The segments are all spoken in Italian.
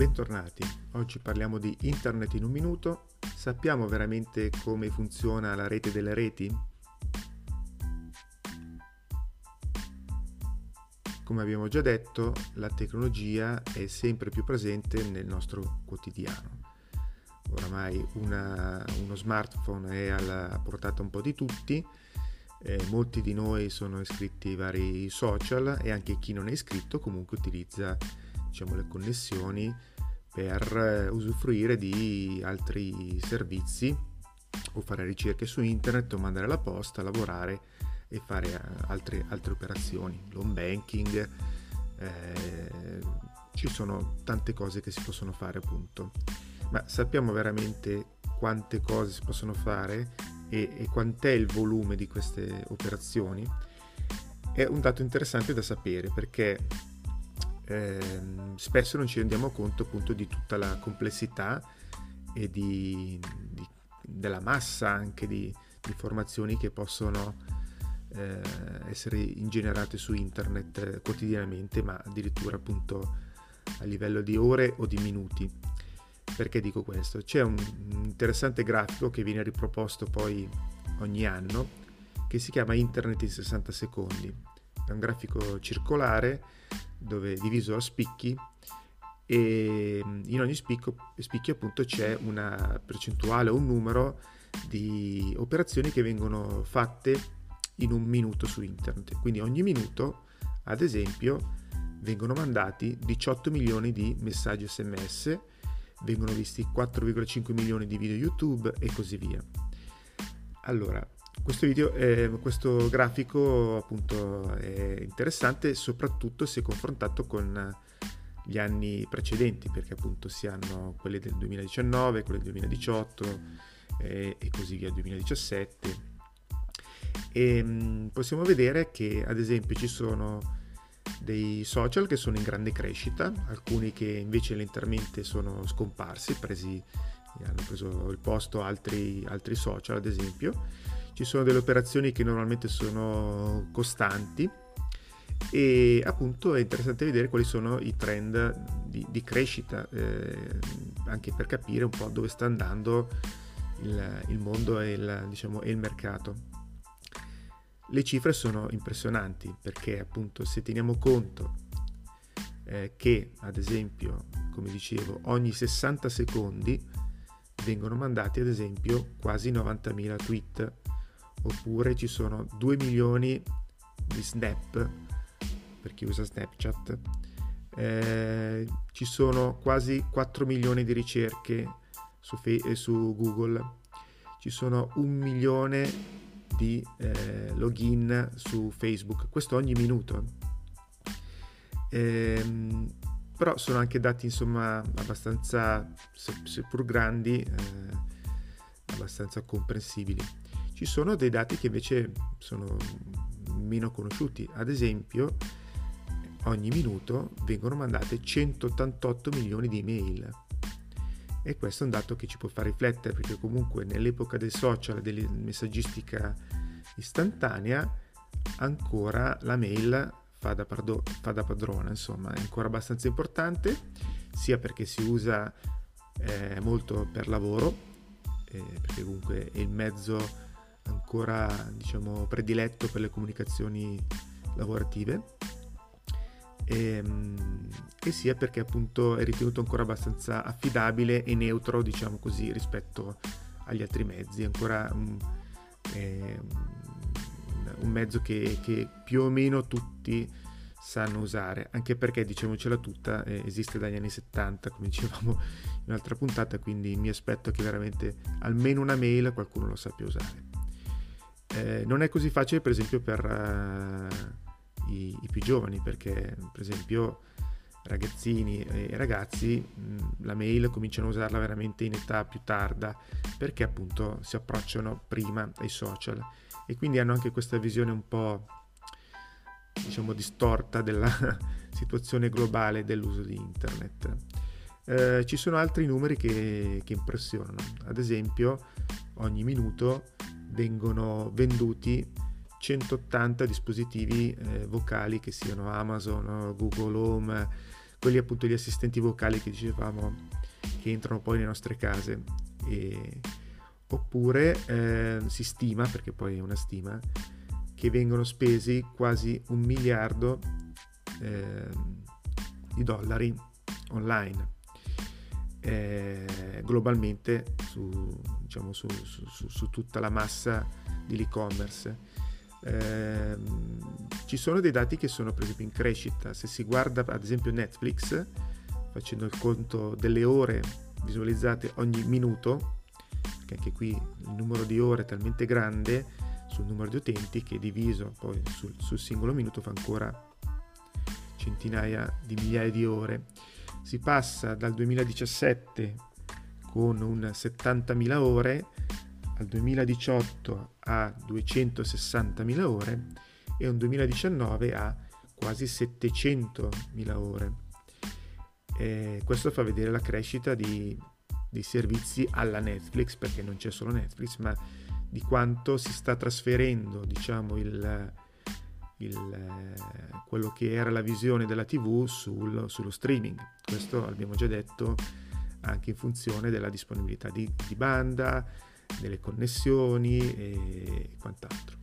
Bentornati, oggi parliamo di Internet in un minuto. Sappiamo veramente come funziona la rete delle reti? Come abbiamo già detto, la tecnologia è sempre più presente nel nostro quotidiano. Oramai una, uno smartphone è alla portata un po' di tutti, eh, molti di noi sono iscritti ai vari social e anche chi non è iscritto comunque utilizza diciamo, le connessioni per eh, usufruire di altri servizi o fare ricerche su internet o mandare la posta, lavorare e fare eh, altre, altre operazioni, l'home banking, eh, ci sono tante cose che si possono fare appunto, ma sappiamo veramente quante cose si possono fare e, e quant'è il volume di queste operazioni? È un dato interessante da sapere perché eh, spesso non ci rendiamo conto appunto di tutta la complessità e di, di, della massa anche di, di informazioni che possono eh, essere ingenerate su internet eh, quotidianamente, ma addirittura appunto a livello di ore o di minuti. Perché dico questo? C'è un interessante grafico che viene riproposto poi ogni anno che si chiama Internet in 60 secondi. È un grafico circolare dove diviso a spicchi e mm, in ogni spicco, spicchio appunto c'è una percentuale o un numero di operazioni che vengono fatte in un minuto su internet. Quindi ogni minuto, ad esempio, vengono mandati 18 milioni di messaggi sms, vengono visti 4,5 milioni di video YouTube e così via. Allora, questo, video, eh, questo grafico appunto è interessante soprattutto se confrontato con gli anni precedenti perché appunto si hanno quelli del 2019, quelli del 2018 eh, e così via, 2017 e mh, possiamo vedere che ad esempio ci sono dei social che sono in grande crescita, alcuni che invece lentamente sono scomparsi, presi, hanno preso il posto altri, altri social ad esempio ci sono delle operazioni che normalmente sono costanti e appunto è interessante vedere quali sono i trend di, di crescita eh, anche per capire un po' dove sta andando il, il mondo e il, diciamo, e il mercato. Le cifre sono impressionanti perché appunto se teniamo conto eh, che ad esempio come dicevo ogni 60 secondi vengono mandati ad esempio quasi 90.000 tweet oppure ci sono 2 milioni di snap per chi usa Snapchat, eh, ci sono quasi 4 milioni di ricerche su, Fe- eh, su Google, ci sono un milione di eh, login su Facebook, questo ogni minuto. Eh, però sono anche dati insomma abbastanza, seppur grandi, eh, abbastanza comprensibili. Ci sono dei dati che invece sono meno conosciuti, ad esempio ogni minuto vengono mandate 188 milioni di email. E questo è un dato che ci può far riflettere perché comunque nell'epoca dei social della messaggistica istantanea ancora la mail fa da, pardo- fa da padrona, insomma è ancora abbastanza importante sia perché si usa eh, molto per lavoro, eh, perché comunque è il mezzo ancora diciamo prediletto per le comunicazioni lavorative. E, ehm, e, sia perché appunto è ritenuto ancora abbastanza affidabile e neutro diciamo così rispetto agli altri mezzi. Ancora um, eh, un mezzo che, che, più o meno tutti sanno usare. Anche perché diciamocela tutta eh, esiste dagli anni 70 come dicevamo in un'altra puntata quindi mi aspetto che veramente almeno una mail qualcuno lo sappia usare eh, non è così facile per esempio per uh, i, i, più giovani perché per esempio ragazzini e ragazzi mh, la mail cominciano a usarla veramente in età più tarda perché appunto si approcciano prima ai social e quindi hanno anche questa visione un po' diciamo distorta della situazione globale dell'uso di internet. Eh, ci sono altri numeri che, che impressionano, ad esempio ogni minuto vengono venduti 180 dispositivi eh, vocali che siano Amazon, Google Home, quelli appunto gli assistenti vocali che dicevamo che entrano poi nelle nostre case. E, oppure eh, si stima, perché poi è una stima, che vengono spesi quasi un miliardo eh, di dollari online eh, globalmente su, diciamo, su, su, su, tutta la massa dell'e-commerce. Eh, ci sono dei dati che sono per esempio in crescita. Se si guarda ad esempio Netflix, facendo il conto delle ore visualizzate ogni minuto, perché anche qui il numero di ore è talmente grande sul numero di utenti che diviso poi sul, sul singolo minuto fa ancora centinaia di migliaia di ore si passa dal 2017 con un 70.000 ore al 2018 a 260.000 ore e un 2019 a quasi 700.000 ore. E questo fa vedere la crescita di, di servizi alla Netflix, perché non c'è solo Netflix, ma di quanto si sta trasferendo diciamo, il, il, quello che era la visione della TV sul, sullo streaming. Questo abbiamo già detto anche in funzione della disponibilità di, di banda, delle connessioni e quant'altro.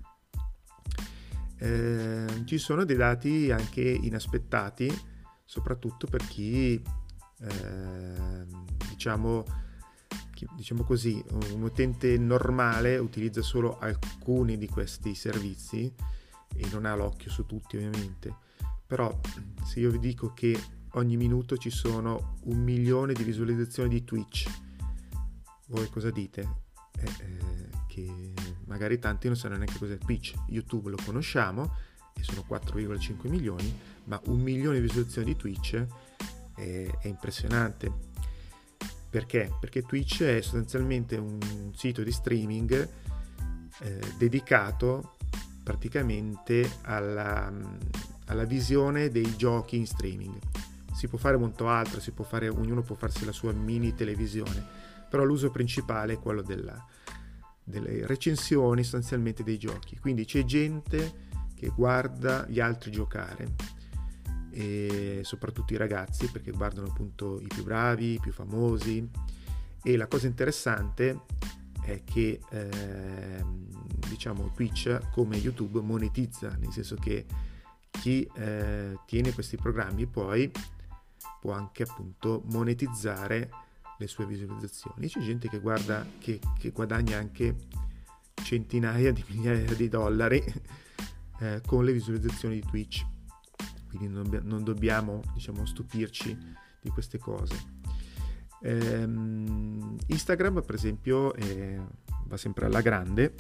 Eh, ci sono dei dati anche inaspettati, soprattutto per chi, eh, diciamo, diciamo così, un utente normale utilizza solo alcuni di questi servizi e non ha l'occhio su tutti ovviamente, però se io vi dico che ogni minuto ci sono un milione di visualizzazioni di Twitch, voi cosa dite? Eh, eh, che magari tanti non sanno neanche cos'è Twitch, YouTube lo conosciamo e sono 4,5 milioni, ma un milione di visualizzazioni di Twitch è, è impressionante. Perché? Perché Twitch è sostanzialmente un sito di streaming eh, dedicato praticamente alla, alla, visione dei giochi in streaming. Si può fare molto altro, può fare, ognuno può farsi la sua mini televisione, però l'uso principale è quello della, delle recensioni sostanzialmente dei giochi. Quindi c'è gente che guarda gli altri giocare e soprattutto i ragazzi perché guardano appunto i più bravi, i più famosi e la cosa interessante è che eh, diciamo Twitch come YouTube monetizza, nel senso che chi eh, tiene questi programmi poi può anche appunto monetizzare le sue visualizzazioni. C'è gente che guarda, che, che guadagna anche centinaia di migliaia di dollari eh, con le visualizzazioni di Twitch. Quindi non, non dobbiamo diciamo, stupirci di queste cose. Ehm, Instagram, per esempio, eh, va sempre alla grande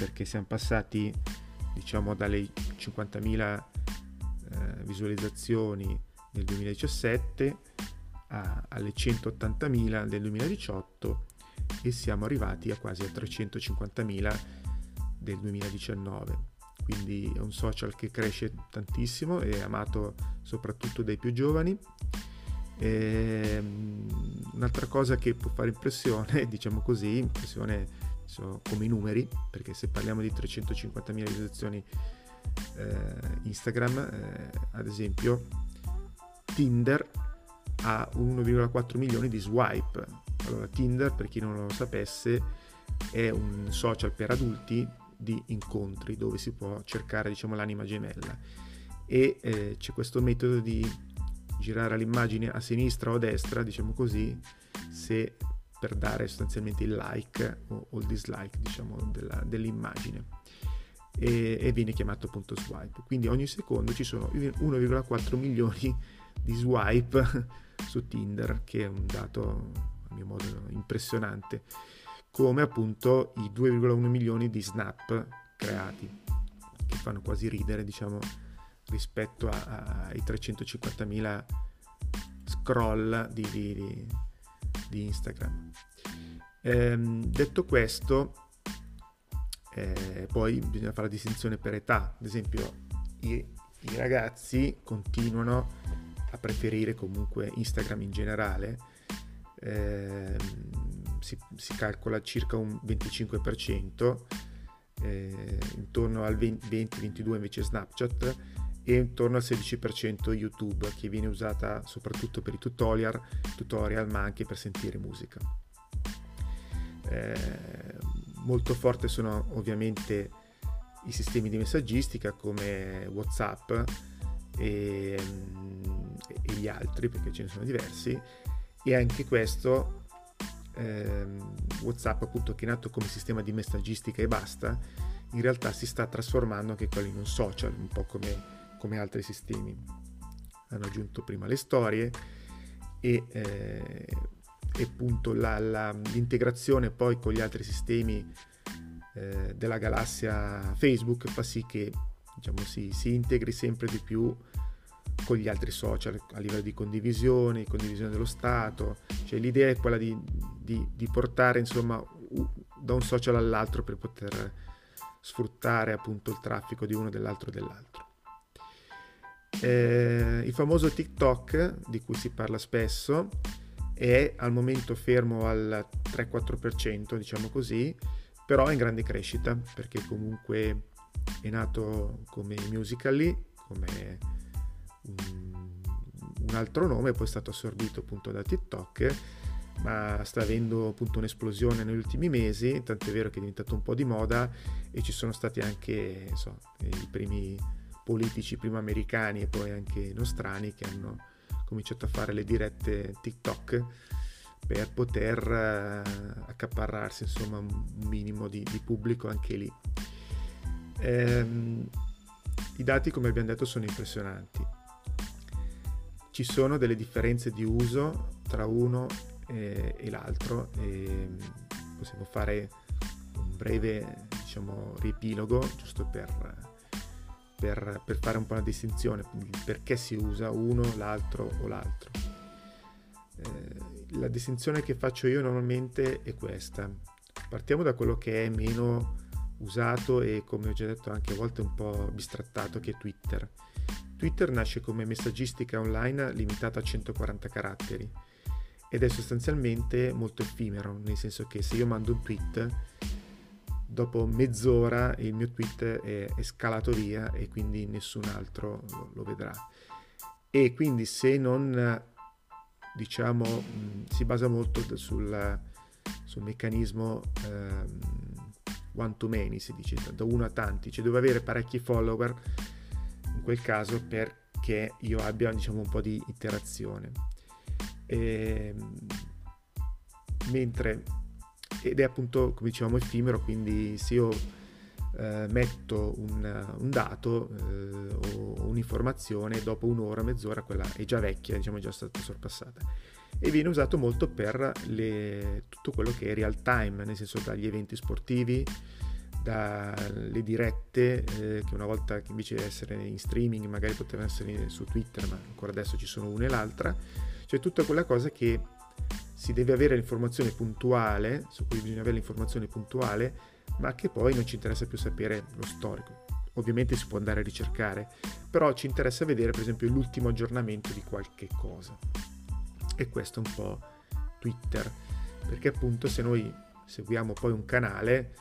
perché siamo passati diciamo dalle 50.000 eh, visualizzazioni nel 2017 a, alle 180.000 del 2018 e siamo arrivati a quasi a 350.000 del 2019 quindi è un social che cresce tantissimo e amato soprattutto dai più giovani. E, ehm, un'altra cosa che può fare impressione, diciamo così, impressione so, come i numeri, perché se parliamo di 350.000 visualizzazioni eh, Instagram, eh, ad esempio, Tinder ha 1,4 milioni di swipe. Allora, Tinder, per chi non lo sapesse, è un social per adulti di incontri dove si può cercare diciamo, l'anima gemella e eh, c'è questo metodo di girare l'immagine a sinistra o a destra, diciamo così, se per dare sostanzialmente il like o, o il dislike diciamo, della, dell'immagine e, e, viene chiamato appunto swipe. Quindi ogni secondo ci sono 1,4 milioni di swipe su Tinder, che è un dato a mio modo impressionante, come appunto i 2,1 milioni di snap creati, che fanno quasi ridere, diciamo, rispetto a, ai 350.000 scroll di, di, di Instagram. Ehm, detto questo, eh, poi bisogna fare la distinzione per età, ad esempio i, i ragazzi continuano a preferire comunque Instagram in generale, eh, si, si, calcola circa un 25%, eh, intorno al 20-22 invece Snapchat e intorno al 16% YouTube che viene usata soprattutto per i tutorial, tutorial ma anche per sentire musica. Eh, molto forte sono ovviamente i sistemi di messaggistica come Whatsapp e, e gli altri perché ce ne sono diversi e anche questo ehm, Whatsapp appunto che è nato come sistema di messaggistica e basta in realtà si sta trasformando anche quello in un social un po' come, come altri sistemi hanno aggiunto prima le storie e, eh, e appunto la, la, l'integrazione poi con gli altri sistemi eh, della galassia Facebook fa sì che diciamo, si, si integri sempre di più con gli altri social a livello di condivisione, condivisione dello stato, cioè l'idea è quella di, di, di portare insomma da un social all'altro per poter sfruttare appunto il traffico di uno dell'altro e dell'altro. Eh, il famoso TikTok di cui si parla spesso è al momento fermo al 3-4%, diciamo così, però è in grande crescita perché comunque è nato come Musical.ly, come un altro nome, poi è stato assorbito appunto da TikTok, ma sta avendo appunto un'esplosione negli ultimi mesi, tant'è vero che è diventato un po' di moda e ci sono stati anche so, i primi politici, prima americani e poi anche nostrani, che hanno cominciato a fare le dirette TikTok per poter uh, accaparrarsi insomma un minimo di, di pubblico anche lì. Ehm, I dati, come abbiamo detto, sono impressionanti. Ci sono delle differenze di uso tra uno e, e l'altro e possiamo fare un breve diciamo, riepilogo giusto per, per, per fare un po' una distinzione, perché si usa uno, l'altro o l'altro. Eh, la distinzione che faccio io normalmente è questa. Partiamo da quello che è meno usato e come ho già detto anche a volte un po' bistrattato che è Twitter. Twitter nasce come messaggistica online limitata a 140 caratteri ed è sostanzialmente molto effimero, nel senso che se io mando un tweet, dopo mezz'ora il mio tweet è, è scalato via e quindi nessun altro lo, lo vedrà. E quindi se non diciamo si basa molto sul, sul meccanismo um, one to many si dice da uno a tanti cioè devo avere parecchi follower in quel caso perché io abbia diciamo un po' di interazione e, ehm, mentre ed è appunto come dicevamo effimero quindi se io eh, metto un, un dato eh, o un'informazione dopo un'ora mezz'ora quella è già vecchia diciamo è già stata sorpassata. E viene usato molto per le, tutto quello che è real time nel senso dagli eventi sportivi dalle dirette eh, che una volta invece di essere in streaming magari potevano essere su Twitter ma ancora adesso ci sono una e l'altra. Cioè tutta quella cosa che si deve avere l'informazione puntuale, su cui bisogna avere l'informazione puntuale, ma che poi non ci interessa più sapere lo storico. Ovviamente si può andare a ricercare, però ci interessa vedere per esempio l'ultimo aggiornamento di qualche cosa. E questo è un po' Twitter, perché appunto se noi seguiamo poi un canale,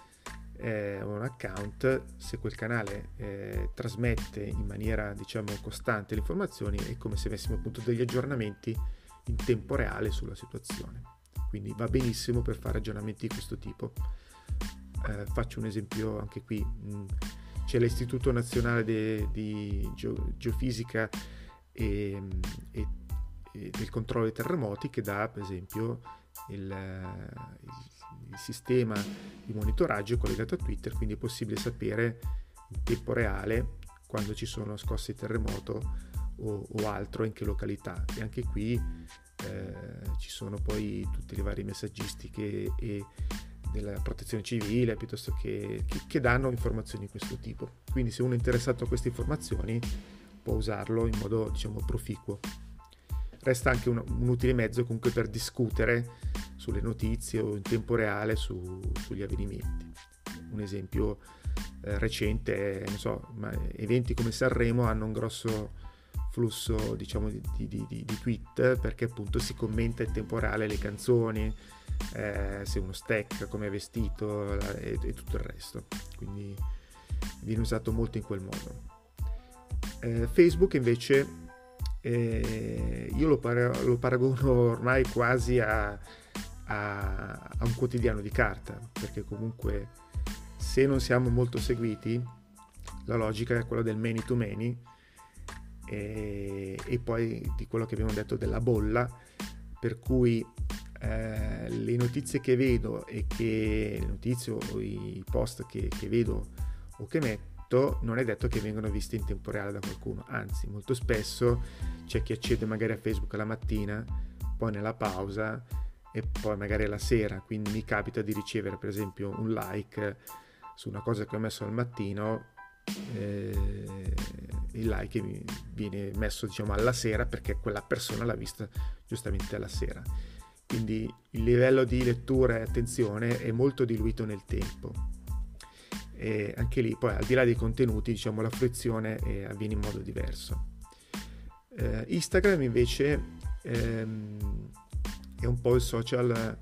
eh, un account, se quel canale eh, trasmette in maniera diciamo costante le informazioni, è come se avessimo appunto degli aggiornamenti in tempo reale sulla situazione. Quindi va benissimo per fare ragionamenti di questo tipo. Eh, faccio un esempio anche qui. Mm, c'è l'Istituto Nazionale de, di Geo, Geofisica e, e, e, del controllo dei terremoti che dà per esempio il, il, il sistema di monitoraggio collegato a Twitter, quindi è possibile sapere in tempo reale quando ci sono scosse di terremoto o, o altro in che località e anche qui eh, ci sono poi tutte le varie messaggistiche e della protezione civile piuttosto che, che, che, danno informazioni di questo tipo. Quindi se uno è interessato a queste informazioni può usarlo in modo diciamo proficuo. Resta anche un, un utile mezzo comunque per discutere sulle notizie o in tempo reale su, sugli avvenimenti. Un esempio eh, recente è, so, eventi come Sanremo hanno un grosso flusso diciamo di, di, di, di, tweet perché appunto si commenta in tempo reale le canzoni eh, se uno stack come è vestito e, e, tutto il resto. Quindi viene usato molto in quel modo. Eh, Facebook invece eh, io lo, par- lo, paragono ormai quasi a, a, a un quotidiano di carta, perché comunque se non siamo molto seguiti, la logica è quella del many to many e, e poi di quello che abbiamo detto della bolla, per cui eh, le notizie che vedo e che le notizie o i post che, che vedo o che metto non è detto che vengano visti in tempo reale da qualcuno, anzi molto spesso c'è chi accede magari a Facebook la mattina, poi nella pausa e poi magari la sera, quindi mi capita di ricevere per esempio un like su una cosa che ho messo al mattino, eh, il like viene messo diciamo alla sera perché quella persona l'ha vista giustamente alla sera. Quindi il livello di lettura e attenzione è molto diluito nel tempo. E anche lì poi al di là dei contenuti diciamo la fruizione eh, avviene in modo diverso. Eh, Instagram invece ehm, è un po' il social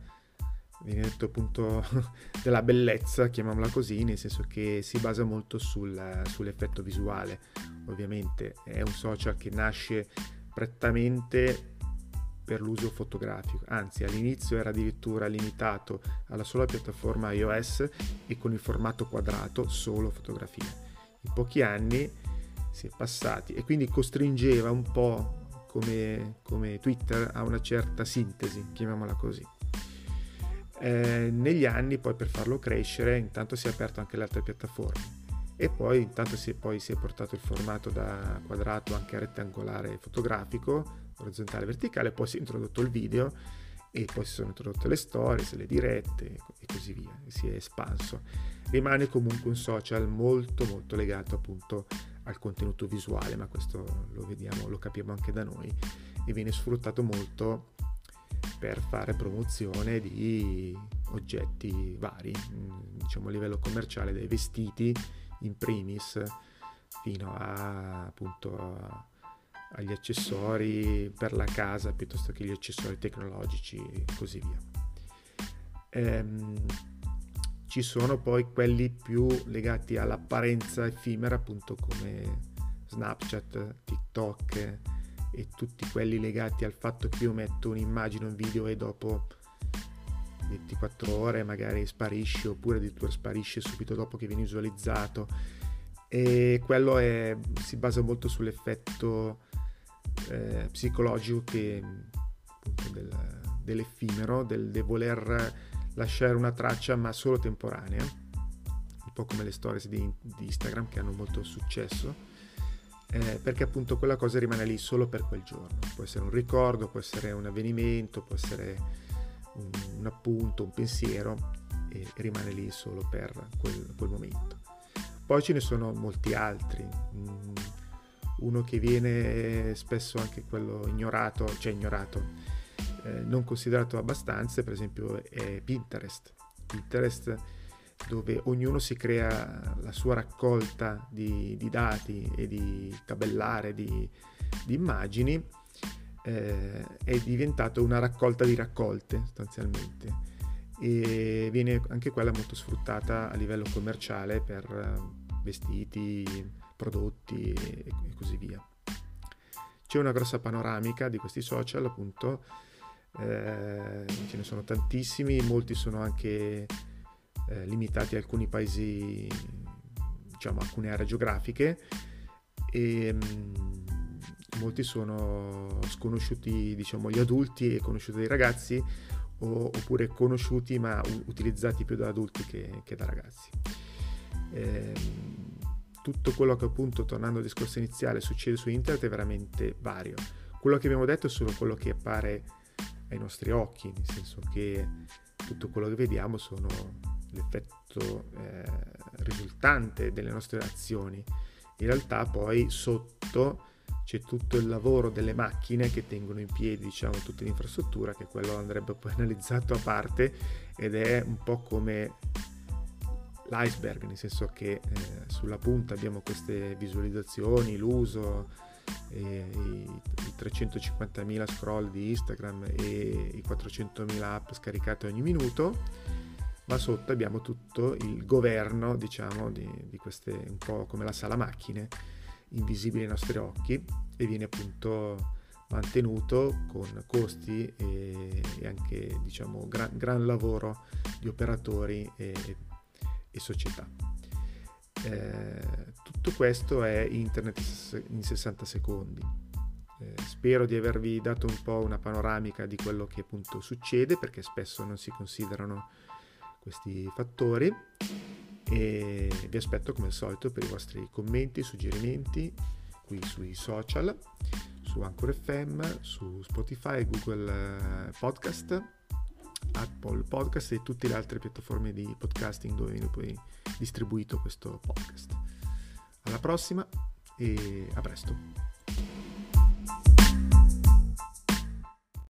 viene detto appunto della bellezza, chiamiamola così, nel senso che si basa molto sul, sull'effetto visuale. Ovviamente è un social che nasce prettamente per l'uso fotografico, anzi all'inizio era addirittura limitato alla sola piattaforma iOS e con il formato quadrato solo fotografia. In pochi anni si è passati e quindi costringeva un po' come, come Twitter a una certa sintesi, chiamiamola così. Eh, negli anni poi per farlo crescere intanto si è aperto anche le altre piattaforme e poi intanto si è, poi si è portato il formato da quadrato anche a rettangolare fotografico, orizzontale e verticale, poi si è introdotto il video e poi si sono introdotte le stories, le dirette e così via, si è espanso. Rimane comunque un social molto molto legato appunto al contenuto visuale, ma questo lo vediamo, lo capiamo anche da noi e viene sfruttato molto per fare promozione di oggetti vari, mm, diciamo a livello commerciale, dai vestiti in primis fino a, appunto a, agli accessori per la casa piuttosto che gli accessori tecnologici e così via. Ehm, ci sono poi quelli più legati all'apparenza effimera appunto come Snapchat, TikTok, e tutti quelli legati al fatto che io metto un'immagine, un video e dopo 24 ore magari sparisce oppure addirittura sparisce subito dopo che viene visualizzato. E quello è, si basa molto sull'effetto eh, psicologico che, appunto, del, dell'effimero, del, del voler lasciare una traccia ma solo temporanea, un po' come le stories di, di Instagram che hanno molto successo eh, perché appunto quella cosa rimane lì solo per quel giorno. Può essere un ricordo, può essere un avvenimento, può essere un, un appunto, un pensiero e rimane lì solo per quel, quel momento. Poi ce ne sono molti altri. Mm, uno che viene spesso anche quello ignorato, cioè ignorato, eh, non considerato abbastanza, per esempio è Pinterest. Pinterest dove ognuno si crea la sua raccolta di, di dati e di tabellare di, di immagini, eh, è diventato una raccolta di raccolte sostanzialmente e viene anche quella molto sfruttata a livello commerciale per eh, vestiti, prodotti e, e così via. C'è una grossa panoramica di questi social appunto, eh, ce ne sono tantissimi, molti sono anche eh, limitati a alcuni paesi, diciamo alcune aree geografiche e mh, mm, molti sono sconosciuti, diciamo, gli adulti e conosciuti dai ragazzi o, oppure conosciuti ma u- utilizzati più da adulti che, che da ragazzi. Eh, tutto quello che appunto, tornando al discorso iniziale, succede su internet è veramente vario. Quello che abbiamo detto è solo quello che appare ai nostri occhi, nel senso che tutto quello che vediamo sono l'effetto eh, risultante delle nostre azioni. In realtà poi sotto c'è tutto il lavoro delle macchine che tengono in piedi diciamo, tutta l'infrastruttura, che quello andrebbe poi analizzato a parte ed è un po' come l'iceberg, nel senso che eh, sulla punta abbiamo queste visualizzazioni, l'uso, eh, i, i 350.000 scroll di Instagram e i 400.000 app scaricate ogni minuto ma sotto abbiamo tutto il governo, diciamo, di, di queste, un po' come la sala macchine, invisibile ai nostri occhi e viene appunto mantenuto con costi e, e anche diciamo gran, gran, lavoro di operatori e, e società. Eh, tutto questo è internet in 60 secondi. Eh, spero di avervi dato un po' una panoramica di quello che appunto succede perché spesso non si considerano questi fattori e vi aspetto come al solito per i vostri commenti, suggerimenti qui sui social su Anchor FM, su Spotify, Google eh, Podcast, Apple Podcast e tutte le altre piattaforme di podcasting dove viene poi distribuito questo podcast. Alla prossima e a presto.